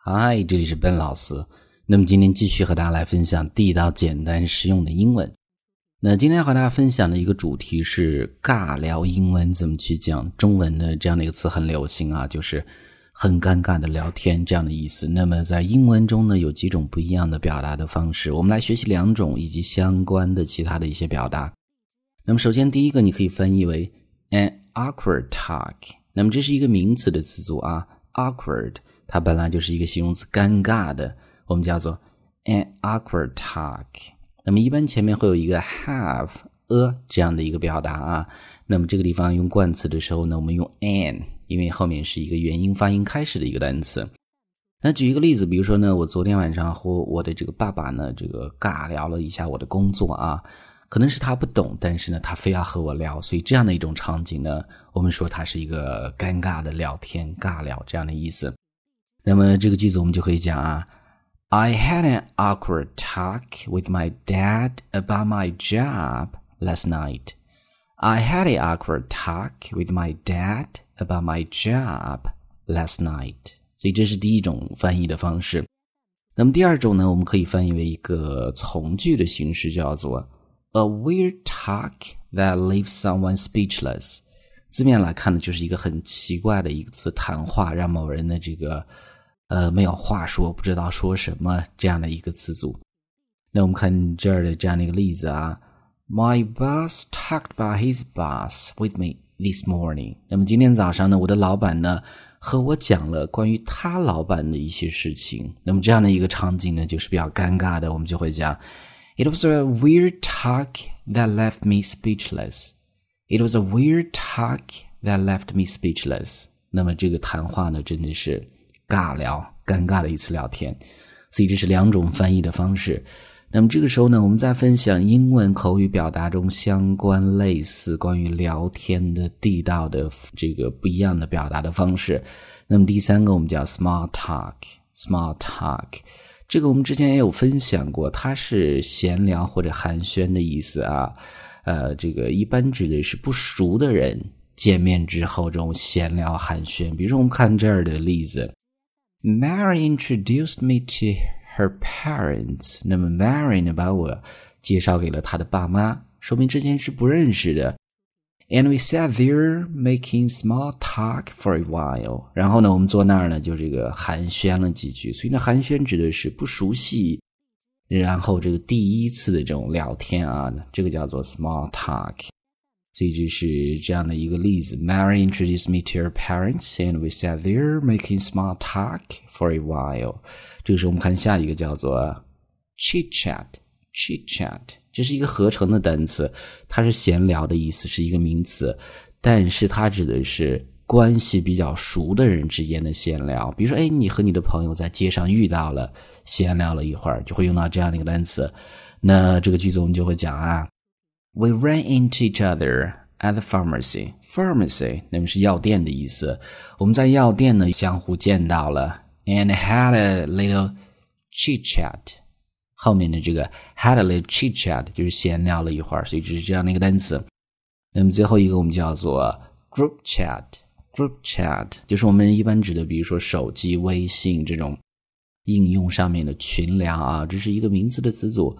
嗨，这里是 Ben 老师。那么今天继续和大家来分享地道、简单、实用的英文。那今天和大家分享的一个主题是尬聊英文怎么去讲中文的这样的一个词很流行啊，就是很尴尬的聊天这样的意思。那么在英文中呢，有几种不一样的表达的方式，我们来学习两种以及相关的其他的一些表达。那么首先第一个，你可以翻译为 an awkward talk。那么这是一个名词的词组啊，awkward。它本来就是一个形容词，尴尬的，我们叫做 an awkward talk。那么一般前面会有一个 have a 这样的一个表达啊。那么这个地方用冠词的时候呢，我们用 an，因为后面是一个元音发音开始的一个单词。那举一个例子，比如说呢，我昨天晚上和我的这个爸爸呢，这个尬聊了一下我的工作啊。可能是他不懂，但是呢，他非要和我聊，所以这样的一种场景呢，我们说它是一个尴尬的聊天，尬聊这样的意思。那么这个句子我们就可以讲啊，I had an awkward talk with my dad about my job last night. I had an awkward talk with my dad about my job last night. 所以这是第一种翻译的方式。那么第二种呢，我们可以翻译为一个从句的形式，叫做 a weird talk that leaves someone speechless。字面来看呢，就是一个很奇怪的一次谈话，让某人的这个。 呃，没有话说，不知道说什么这样的一个词组。那我们看这儿的这样的一个例子啊，My boss talked about his boss with me this morning。那么今天早上呢，我的老板呢和我讲了关于他老板的一些事情。那么这样的一个场景呢，就是比较尴尬的，我们就会讲，It was a weird talk that left me speechless. It was a weird talk that left me speechless。那么这个谈话呢，真的是。尬聊，尴尬的一次聊天，所以这是两种翻译的方式。那么这个时候呢，我们在分享英文口语表达中相关类似关于聊天的地道的这个不一样的表达的方式。那么第三个我们叫 small talk，small talk，这个我们之前也有分享过，它是闲聊或者寒暄的意思啊。呃，这个一般指的是不熟的人见面之后这种闲聊寒暄。比如说我们看这儿的例子。Mary introduced me to her parents。那么 Mary 呢，把我介绍给了她的爸妈，说明之前是不认识的。And we sat there making small talk for a while。然后呢，我们坐那儿呢，就这个寒暄了几句。所以呢，寒暄指的是不熟悉，然后这个第一次的这种聊天啊，这个叫做 small talk。所以这是这样的一个例子：Mary introduced me to her parents, and we sat there making small talk for a while。这个时候我们看下一个叫做 chit chat。chit chat 这是一个合成的单词，它是闲聊的意思，是一个名词，但是它指的是关系比较熟的人之间的闲聊。比如说，哎，你和你的朋友在街上遇到了，闲聊了一会儿，就会用到这样的一个单词。那这个句子我们就会讲啊。We ran into each other at the pharmacy. Pharmacy，那么是药店的意思。我们在药店呢相互见到了，and had a little chit chat。后面的这个 had a little chit chat 就是闲聊了一会儿，所以就是这样的一个单词。那么最后一个我们叫做 group chat。group chat 就是我们一般指的，比如说手机、微信这种应用上面的群聊啊，这是一个名词的词组。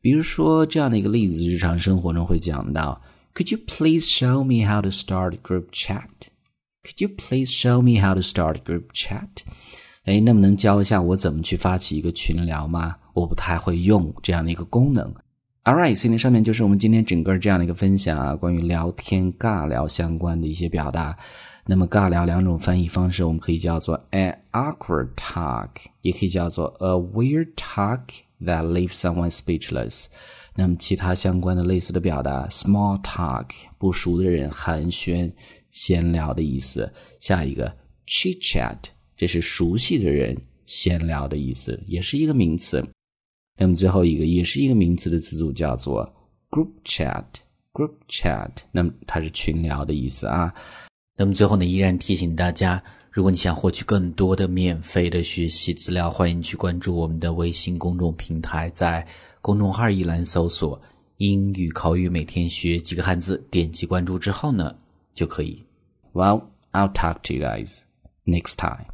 比如说这样的一个例子，日常生活中会讲到：Could you please show me how to start group chat? Could you please show me how to start group chat? 哎，那么能教一下我怎么去发起一个群聊吗？我不太会用这样的一个功能。All right，所以呢，上面就是我们今天整个这样的一个分享啊，关于聊天尬聊相关的一些表达。那么尬聊两种翻译方式，我们可以叫做 an awkward talk，也可以叫做 a weird talk。That leave someone speechless。那么其他相关的类似的表达，small talk，不熟的人寒暄、闲聊的意思。下一个 chit chat，这是熟悉的人闲聊的意思，也是一个名词。那么最后一个也是一个名词的词组叫做 group chat，group chat，那么它是群聊的意思啊。那么最后呢，依然提醒大家。如果你想获取更多的免费的学习资料，欢迎去关注我们的微信公众平台，在公众号一栏搜索“英语口语每天学几个汉字”，点击关注之后呢，就可以。Well, I'll talk to you guys next time.